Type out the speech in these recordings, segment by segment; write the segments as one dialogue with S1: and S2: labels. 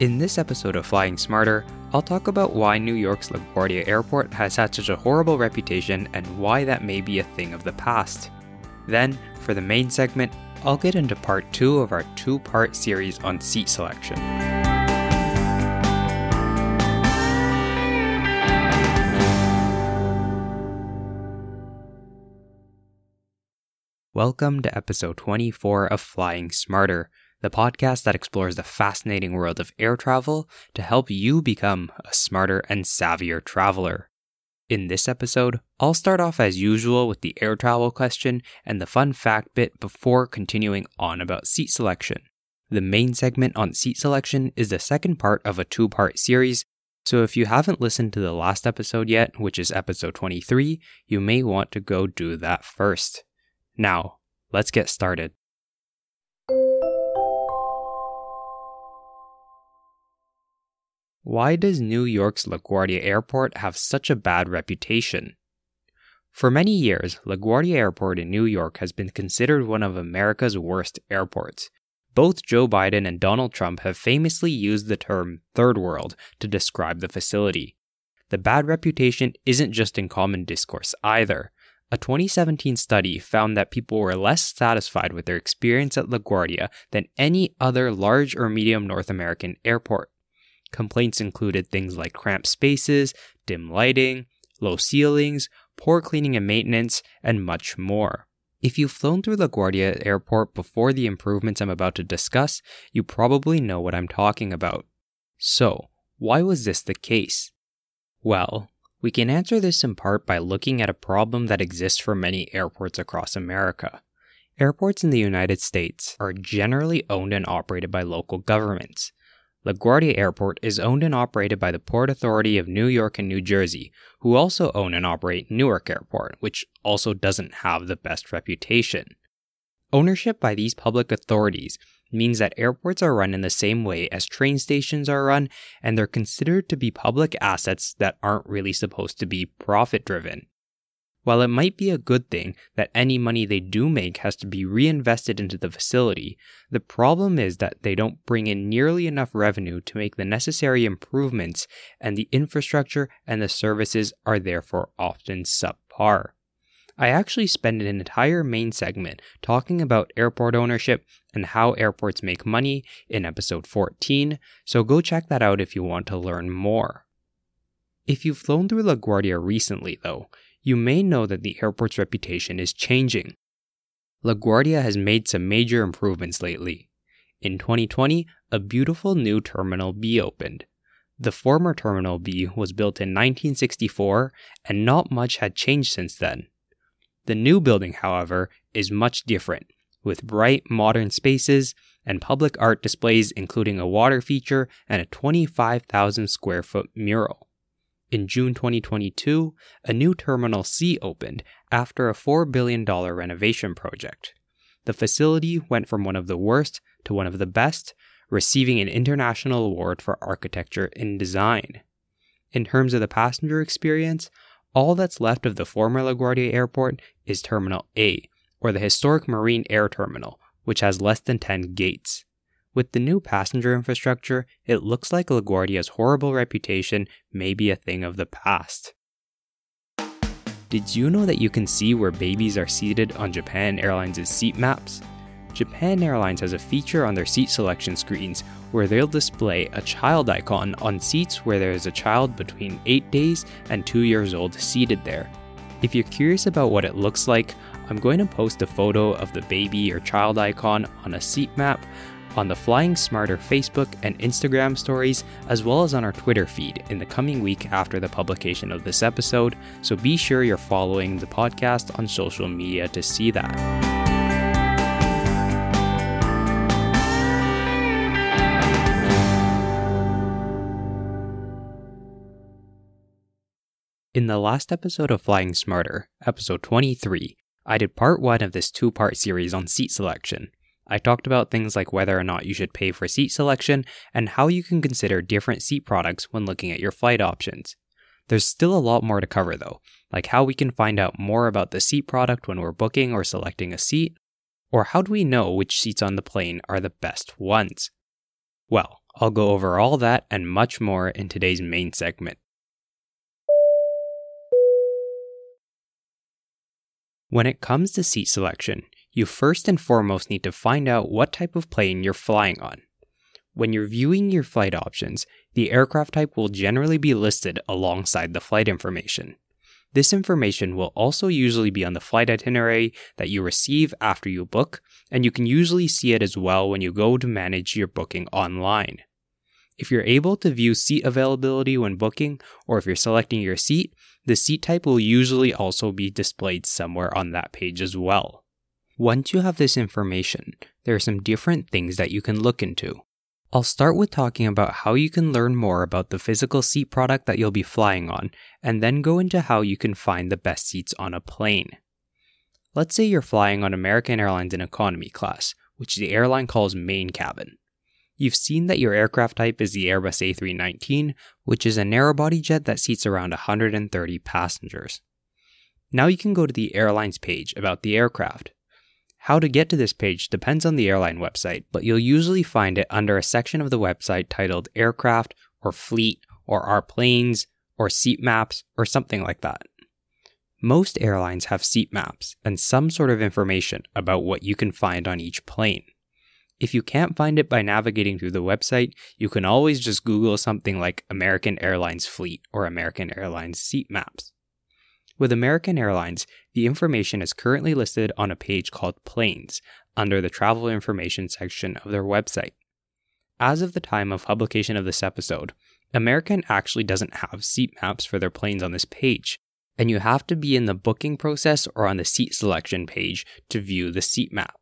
S1: In this episode of Flying Smarter, I'll talk about why New York's LaGuardia Airport has had such a horrible reputation and why that may be a thing of the past. Then, for the main segment, I'll get into part two of our two part series on seat selection. Welcome to episode 24 of Flying Smarter, the podcast that explores the fascinating world of air travel to help you become a smarter and savvier traveler. In this episode, I'll start off as usual with the air travel question and the fun fact bit before continuing on about seat selection. The main segment on seat selection is the second part of a two part series, so if you haven't listened to the last episode yet, which is episode 23, you may want to go do that first. Now, let's get started. Why does New York's LaGuardia Airport have such a bad reputation? For many years, LaGuardia Airport in New York has been considered one of America's worst airports. Both Joe Biden and Donald Trump have famously used the term third world to describe the facility. The bad reputation isn't just in common discourse either. A 2017 study found that people were less satisfied with their experience at LaGuardia than any other large or medium North American airport. Complaints included things like cramped spaces, dim lighting, low ceilings, poor cleaning and maintenance, and much more. If you've flown through LaGuardia Airport before the improvements I'm about to discuss, you probably know what I'm talking about. So, why was this the case? Well, we can answer this in part by looking at a problem that exists for many airports across America. Airports in the United States are generally owned and operated by local governments. LaGuardia Airport is owned and operated by the Port Authority of New York and New Jersey, who also own and operate Newark Airport, which also doesn't have the best reputation. Ownership by these public authorities means that airports are run in the same way as train stations are run, and they're considered to be public assets that aren't really supposed to be profit driven. While it might be a good thing that any money they do make has to be reinvested into the facility, the problem is that they don't bring in nearly enough revenue to make the necessary improvements, and the infrastructure and the services are therefore often subpar. I actually spend an entire main segment talking about airport ownership and how airports make money in episode 14, so go check that out if you want to learn more. If you've flown through LaGuardia recently, though, you may know that the airport's reputation is changing. LaGuardia has made some major improvements lately. In 2020, a beautiful new Terminal B opened. The former Terminal B was built in 1964, and not much had changed since then. The new building, however, is much different, with bright, modern spaces and public art displays, including a water feature and a 25,000 square foot mural. In June 2022, a new Terminal C opened after a $4 billion renovation project. The facility went from one of the worst to one of the best, receiving an international award for architecture and design. In terms of the passenger experience, all that's left of the former LaGuardia Airport is Terminal A, or the historic Marine Air Terminal, which has less than 10 gates. With the new passenger infrastructure, it looks like LaGuardia's horrible reputation may be a thing of the past. Did you know that you can see where babies are seated on Japan Airlines' seat maps? Japan Airlines has a feature on their seat selection screens where they'll display a child icon on seats where there is a child between 8 days and 2 years old seated there. If you're curious about what it looks like, I'm going to post a photo of the baby or child icon on a seat map on the Flying Smarter Facebook and Instagram stories, as well as on our Twitter feed in the coming week after the publication of this episode, so be sure you're following the podcast on social media to see that. In the last episode of Flying Smarter, episode 23, I did part one of this two part series on seat selection. I talked about things like whether or not you should pay for seat selection and how you can consider different seat products when looking at your flight options. There's still a lot more to cover though, like how we can find out more about the seat product when we're booking or selecting a seat, or how do we know which seats on the plane are the best ones? Well, I'll go over all that and much more in today's main segment. When it comes to seat selection, you first and foremost need to find out what type of plane you're flying on. When you're viewing your flight options, the aircraft type will generally be listed alongside the flight information. This information will also usually be on the flight itinerary that you receive after you book, and you can usually see it as well when you go to manage your booking online. If you're able to view seat availability when booking, or if you're selecting your seat, the seat type will usually also be displayed somewhere on that page as well. Once you have this information, there are some different things that you can look into. I'll start with talking about how you can learn more about the physical seat product that you'll be flying on, and then go into how you can find the best seats on a plane. Let's say you're flying on American Airlines in economy class, which the airline calls main cabin. You've seen that your aircraft type is the Airbus A319, which is a narrow-body jet that seats around 130 passengers. Now you can go to the airline's page about the aircraft. How to get to this page depends on the airline website, but you'll usually find it under a section of the website titled Aircraft or Fleet or Our Planes or Seat Maps or something like that. Most airlines have seat maps and some sort of information about what you can find on each plane. If you can't find it by navigating through the website, you can always just Google something like American Airlines Fleet or American Airlines Seat Maps. With American Airlines, the information is currently listed on a page called Planes under the Travel Information section of their website. As of the time of publication of this episode, American actually doesn't have seat maps for their planes on this page, and you have to be in the booking process or on the seat selection page to view the seat map.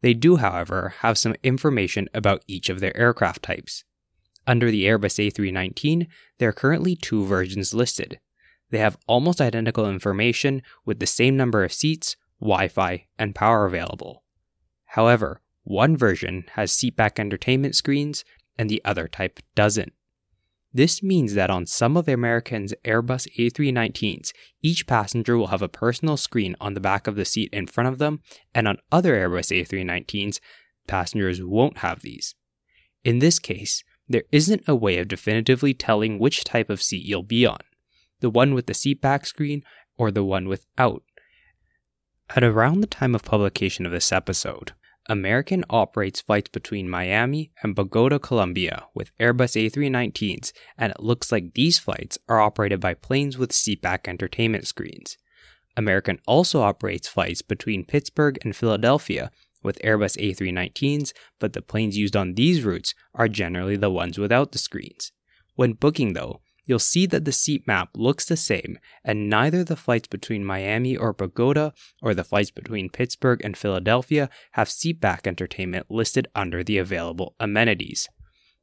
S1: They do, however, have some information about each of their aircraft types. Under the Airbus A319, there are currently two versions listed they have almost identical information with the same number of seats, Wi Fi, and power available. However, one version has seatback entertainment screens and the other type doesn't. This means that on some of the American's Airbus A319s, each passenger will have a personal screen on the back of the seat in front of them, and on other Airbus A319s, passengers won't have these. In this case, there isn't a way of definitively telling which type of seat you'll be on the one with the seat back screen or the one without. At around the time of publication of this episode, American operates flights between Miami and Bogota, Colombia with Airbus A319s, and it looks like these flights are operated by planes with seatback entertainment screens. American also operates flights between Pittsburgh and Philadelphia with Airbus A319s, but the planes used on these routes are generally the ones without the screens. When booking, though, you'll see that the seat map looks the same, and neither the flights between Miami or Bogota or the flights between Pittsburgh and Philadelphia have seatback entertainment listed under the available amenities.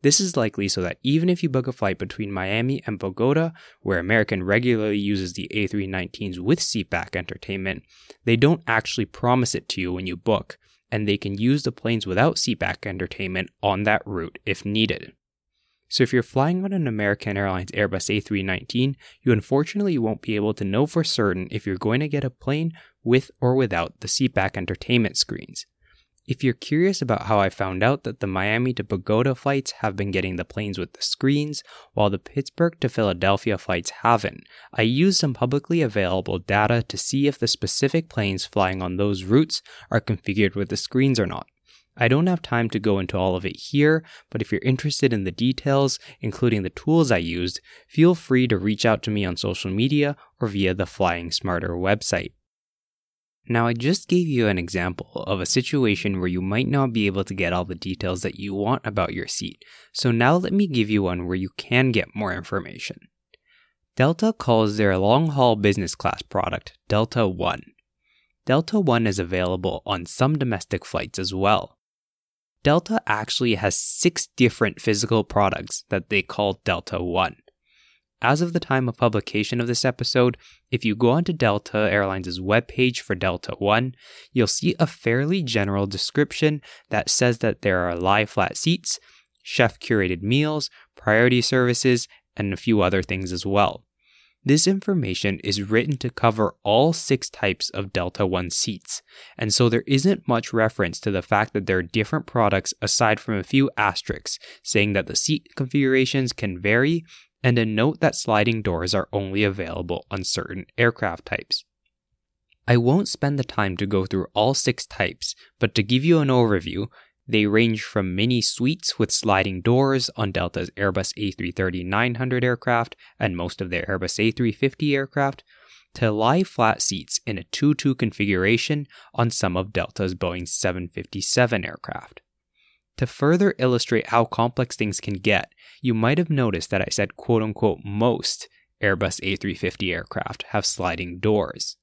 S1: This is likely so that even if you book a flight between Miami and Bogota, where American regularly uses the A319s with seatback entertainment, they don't actually promise it to you when you book, and they can use the planes without seatback entertainment on that route if needed. So if you're flying on an American Airlines Airbus A319, you unfortunately won't be able to know for certain if you're going to get a plane with or without the seatback entertainment screens. If you're curious about how I found out that the Miami to Bogota flights have been getting the planes with the screens, while the Pittsburgh to Philadelphia flights haven't, I used some publicly available data to see if the specific planes flying on those routes are configured with the screens or not. I don't have time to go into all of it here, but if you're interested in the details, including the tools I used, feel free to reach out to me on social media or via the Flying Smarter website. Now, I just gave you an example of a situation where you might not be able to get all the details that you want about your seat, so now let me give you one where you can get more information. Delta calls their long haul business class product Delta One. Delta One is available on some domestic flights as well. Delta actually has six different physical products that they call Delta One. As of the time of publication of this episode, if you go onto Delta Airlines' webpage for Delta One, you'll see a fairly general description that says that there are lie flat seats, chef curated meals, priority services, and a few other things as well. This information is written to cover all six types of Delta One seats, and so there isn't much reference to the fact that there are different products aside from a few asterisks saying that the seat configurations can vary and a note that sliding doors are only available on certain aircraft types. I won't spend the time to go through all six types, but to give you an overview, they range from mini suites with sliding doors on Delta's Airbus A330 900 aircraft and most of their Airbus A350 aircraft, to lie flat seats in a 2 2 configuration on some of Delta's Boeing 757 aircraft. To further illustrate how complex things can get, you might have noticed that I said quote unquote most Airbus A350 aircraft have sliding doors.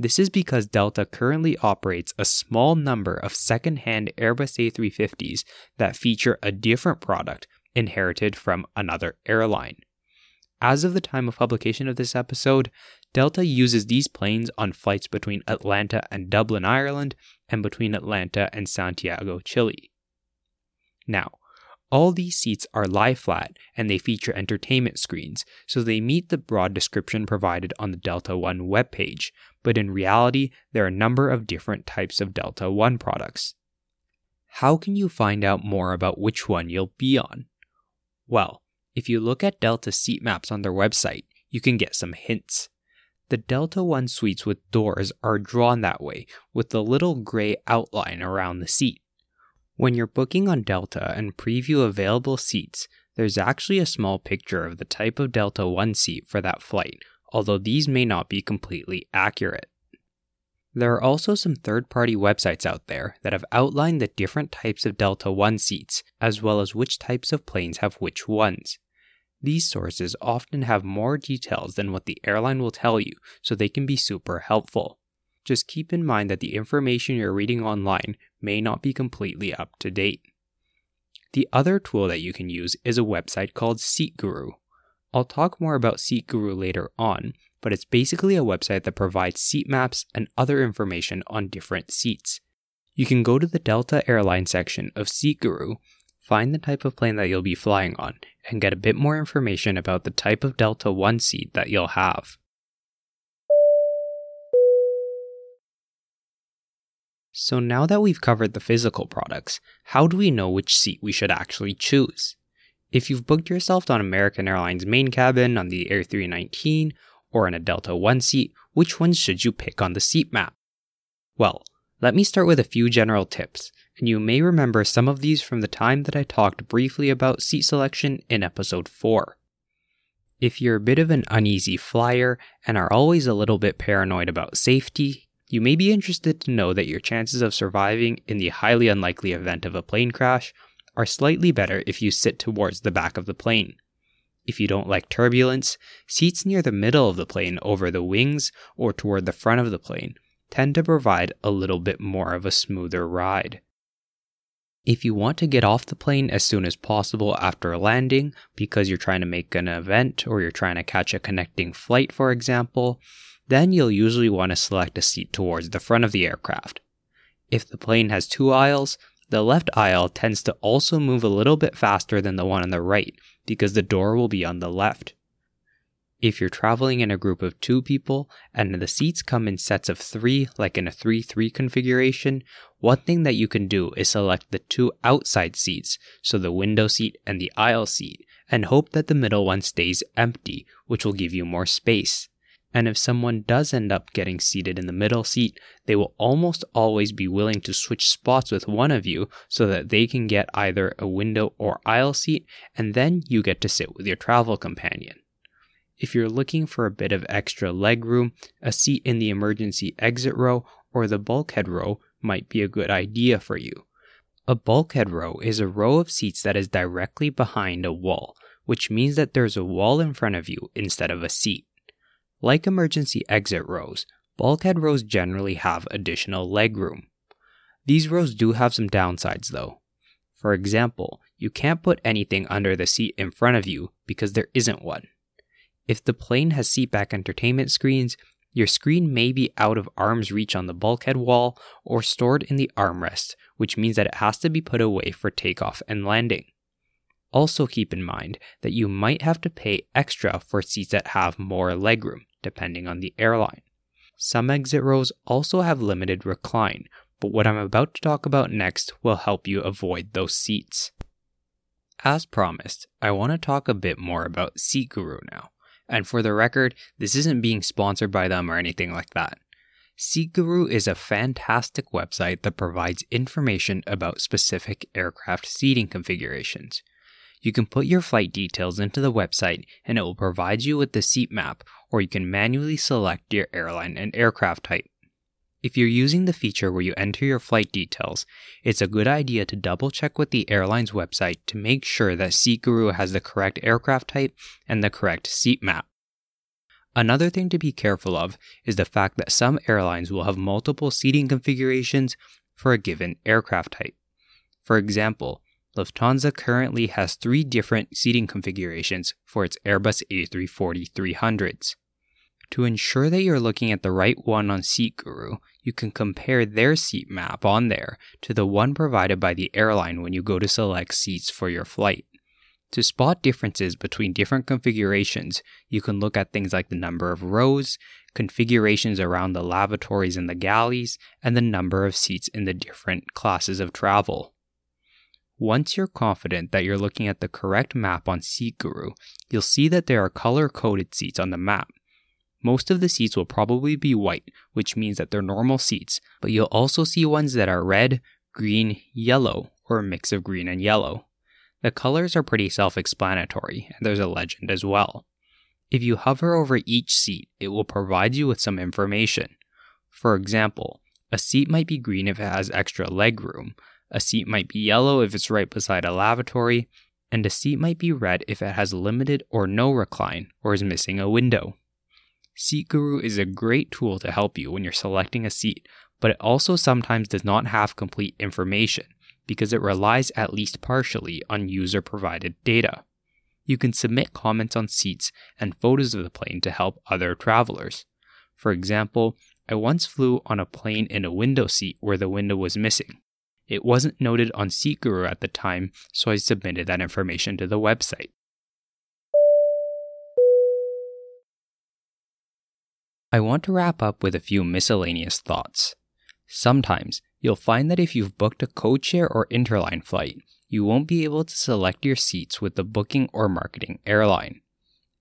S1: This is because Delta currently operates a small number of second hand Airbus A350s that feature a different product inherited from another airline. As of the time of publication of this episode, Delta uses these planes on flights between Atlanta and Dublin, Ireland, and between Atlanta and Santiago, Chile. Now, all these seats are lie flat and they feature entertainment screens, so they meet the broad description provided on the Delta One webpage, but in reality, there are a number of different types of Delta One products. How can you find out more about which one you'll be on? Well, if you look at Delta seat maps on their website, you can get some hints. The Delta One suites with doors are drawn that way, with the little gray outline around the seat. When you're booking on Delta and preview available seats, there's actually a small picture of the type of Delta 1 seat for that flight, although these may not be completely accurate. There are also some third party websites out there that have outlined the different types of Delta 1 seats, as well as which types of planes have which ones. These sources often have more details than what the airline will tell you, so they can be super helpful. Just keep in mind that the information you're reading online may not be completely up to date. The other tool that you can use is a website called SeatGuru. I'll talk more about SeatGuru later on, but it's basically a website that provides seat maps and other information on different seats. You can go to the Delta Airline section of SeatGuru, find the type of plane that you'll be flying on, and get a bit more information about the type of Delta 1 seat that you'll have. So now that we've covered the physical products, how do we know which seat we should actually choose? If you've booked yourself on American Airlines main cabin on the A319 or in a Delta 1 seat, which ones should you pick on the seat map? Well, let me start with a few general tips, and you may remember some of these from the time that I talked briefly about seat selection in episode 4. If you're a bit of an uneasy flyer and are always a little bit paranoid about safety, you may be interested to know that your chances of surviving in the highly unlikely event of a plane crash are slightly better if you sit towards the back of the plane. If you don't like turbulence, seats near the middle of the plane over the wings or toward the front of the plane tend to provide a little bit more of a smoother ride. If you want to get off the plane as soon as possible after landing because you're trying to make an event or you're trying to catch a connecting flight, for example, then you'll usually want to select a seat towards the front of the aircraft. If the plane has two aisles, the left aisle tends to also move a little bit faster than the one on the right because the door will be on the left. If you're traveling in a group of two people and the seats come in sets of three, like in a 3 3 configuration, one thing that you can do is select the two outside seats, so the window seat and the aisle seat, and hope that the middle one stays empty, which will give you more space. And if someone does end up getting seated in the middle seat, they will almost always be willing to switch spots with one of you so that they can get either a window or aisle seat, and then you get to sit with your travel companion. If you're looking for a bit of extra leg room, a seat in the emergency exit row or the bulkhead row might be a good idea for you. A bulkhead row is a row of seats that is directly behind a wall, which means that there's a wall in front of you instead of a seat. Like emergency exit rows, bulkhead rows generally have additional legroom. These rows do have some downsides though. For example, you can't put anything under the seat in front of you because there isn't one. If the plane has seatback entertainment screens, your screen may be out of arm's reach on the bulkhead wall or stored in the armrest, which means that it has to be put away for takeoff and landing. Also, keep in mind that you might have to pay extra for seats that have more legroom, depending on the airline. Some exit rows also have limited recline, but what I'm about to talk about next will help you avoid those seats. As promised, I want to talk a bit more about SeatGuru now. And for the record, this isn't being sponsored by them or anything like that. SeatGuru is a fantastic website that provides information about specific aircraft seating configurations. You can put your flight details into the website and it will provide you with the seat map, or you can manually select your airline and aircraft type. If you're using the feature where you enter your flight details, it's a good idea to double check with the airline's website to make sure that SeatGuru has the correct aircraft type and the correct seat map. Another thing to be careful of is the fact that some airlines will have multiple seating configurations for a given aircraft type. For example, Lufthansa currently has three different seating configurations for its Airbus A340 300s. To ensure that you're looking at the right one on SeatGuru, you can compare their seat map on there to the one provided by the airline when you go to select seats for your flight. To spot differences between different configurations, you can look at things like the number of rows, configurations around the lavatories and the galleys, and the number of seats in the different classes of travel. Once you're confident that you're looking at the correct map on SeatGuru, you'll see that there are color coded seats on the map. Most of the seats will probably be white, which means that they're normal seats, but you'll also see ones that are red, green, yellow, or a mix of green and yellow. The colors are pretty self explanatory, and there's a legend as well. If you hover over each seat, it will provide you with some information. For example, a seat might be green if it has extra leg room, a seat might be yellow if it's right beside a lavatory, and a seat might be red if it has limited or no recline or is missing a window. Seat Guru is a great tool to help you when you're selecting a seat, but it also sometimes does not have complete information because it relies at least partially on user provided data. You can submit comments on seats and photos of the plane to help other travelers. For example, I once flew on a plane in a window seat where the window was missing. It wasn't noted on SeatGuru at the time, so I submitted that information to the website. I want to wrap up with a few miscellaneous thoughts. Sometimes you'll find that if you've booked a codeshare or interline flight, you won't be able to select your seats with the booking or marketing airline.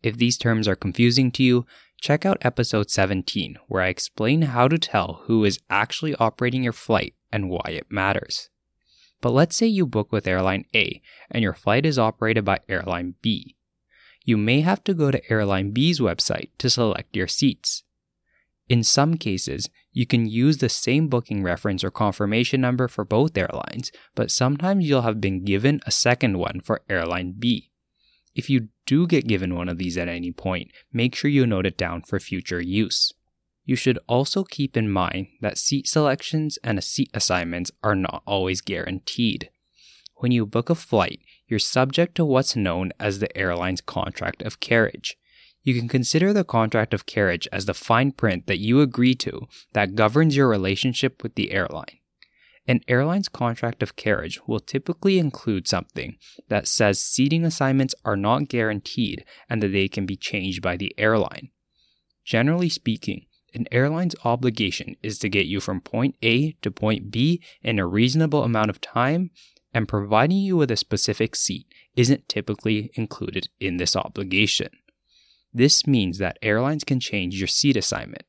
S1: If these terms are confusing to you, check out episode 17, where I explain how to tell who is actually operating your flight and why it matters. But let's say you book with Airline A and your flight is operated by Airline B. You may have to go to Airline B's website to select your seats. In some cases, you can use the same booking reference or confirmation number for both airlines, but sometimes you'll have been given a second one for airline B. If you do get given one of these at any point, make sure you note it down for future use. You should also keep in mind that seat selections and seat assignments are not always guaranteed. When you book a flight, you're subject to what's known as the airline's contract of carriage you can consider the contract of carriage as the fine print that you agree to that governs your relationship with the airline. An airline's contract of carriage will typically include something that says seating assignments are not guaranteed and that they can be changed by the airline. Generally speaking, an airline's obligation is to get you from point A to point B in a reasonable amount of time, and providing you with a specific seat isn't typically included in this obligation. This means that airlines can change your seat assignment.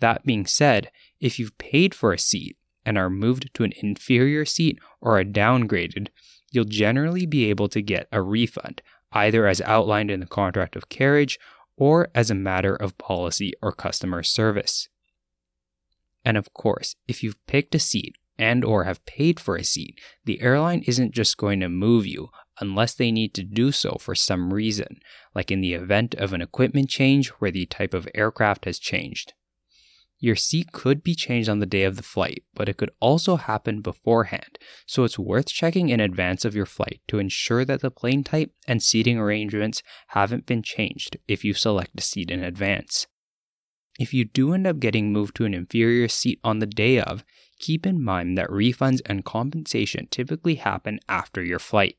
S1: That being said, if you've paid for a seat and are moved to an inferior seat or are downgraded, you'll generally be able to get a refund, either as outlined in the contract of carriage or as a matter of policy or customer service. And of course, if you've picked a seat and or have paid for a seat, the airline isn't just going to move you unless they need to do so for some reason, like in the event of an equipment change where the type of aircraft has changed. Your seat could be changed on the day of the flight, but it could also happen beforehand, so it's worth checking in advance of your flight to ensure that the plane type and seating arrangements haven't been changed if you select a seat in advance. If you do end up getting moved to an inferior seat on the day of, keep in mind that refunds and compensation typically happen after your flight.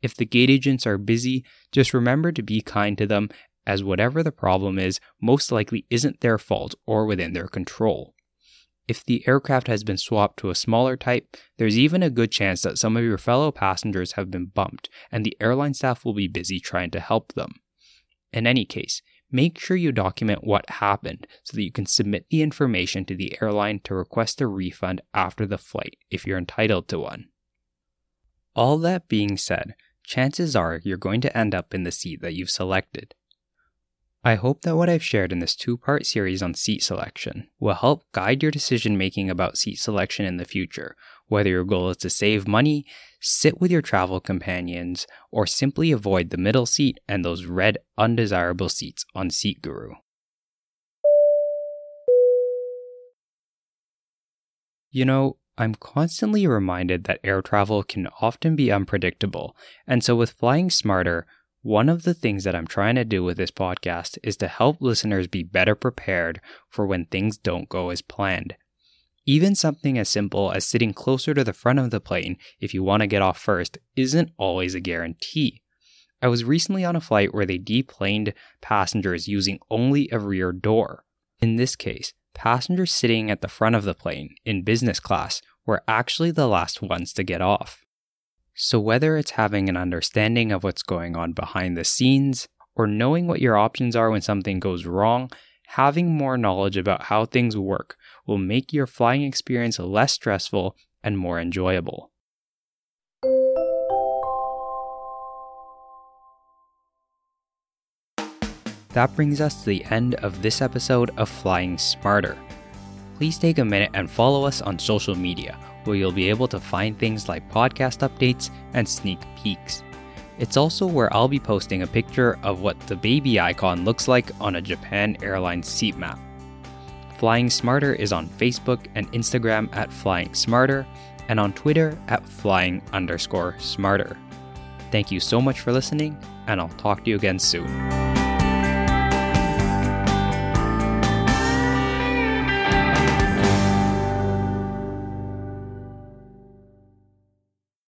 S1: If the gate agents are busy, just remember to be kind to them, as whatever the problem is most likely isn't their fault or within their control. If the aircraft has been swapped to a smaller type, there's even a good chance that some of your fellow passengers have been bumped, and the airline staff will be busy trying to help them. In any case, make sure you document what happened so that you can submit the information to the airline to request a refund after the flight if you're entitled to one. All that being said, chances are you're going to end up in the seat that you've selected. I hope that what I've shared in this two part series on seat selection will help guide your decision making about seat selection in the future, whether your goal is to save money, sit with your travel companions, or simply avoid the middle seat and those red undesirable seats on Seat Guru. You know, I'm constantly reminded that air travel can often be unpredictable, and so with flying smarter, one of the things that I'm trying to do with this podcast is to help listeners be better prepared for when things don't go as planned. Even something as simple as sitting closer to the front of the plane if you want to get off first isn't always a guarantee. I was recently on a flight where they deplaned passengers using only a rear door. In this case, passengers sitting at the front of the plane in business class were actually the last ones to get off. So, whether it's having an understanding of what's going on behind the scenes or knowing what your options are when something goes wrong, having more knowledge about how things work will make your flying experience less stressful and more enjoyable. That brings us to the end of this episode of Flying Smarter. Please take a minute and follow us on social media where you'll be able to find things like podcast updates and sneak peeks. It's also where I'll be posting a picture of what the baby icon looks like on a Japan Airlines seat map. Flying Smarter is on Facebook and Instagram at Flying Smarter and on Twitter at Flying underscore Smarter. Thank you so much for listening, and I'll talk to you again soon.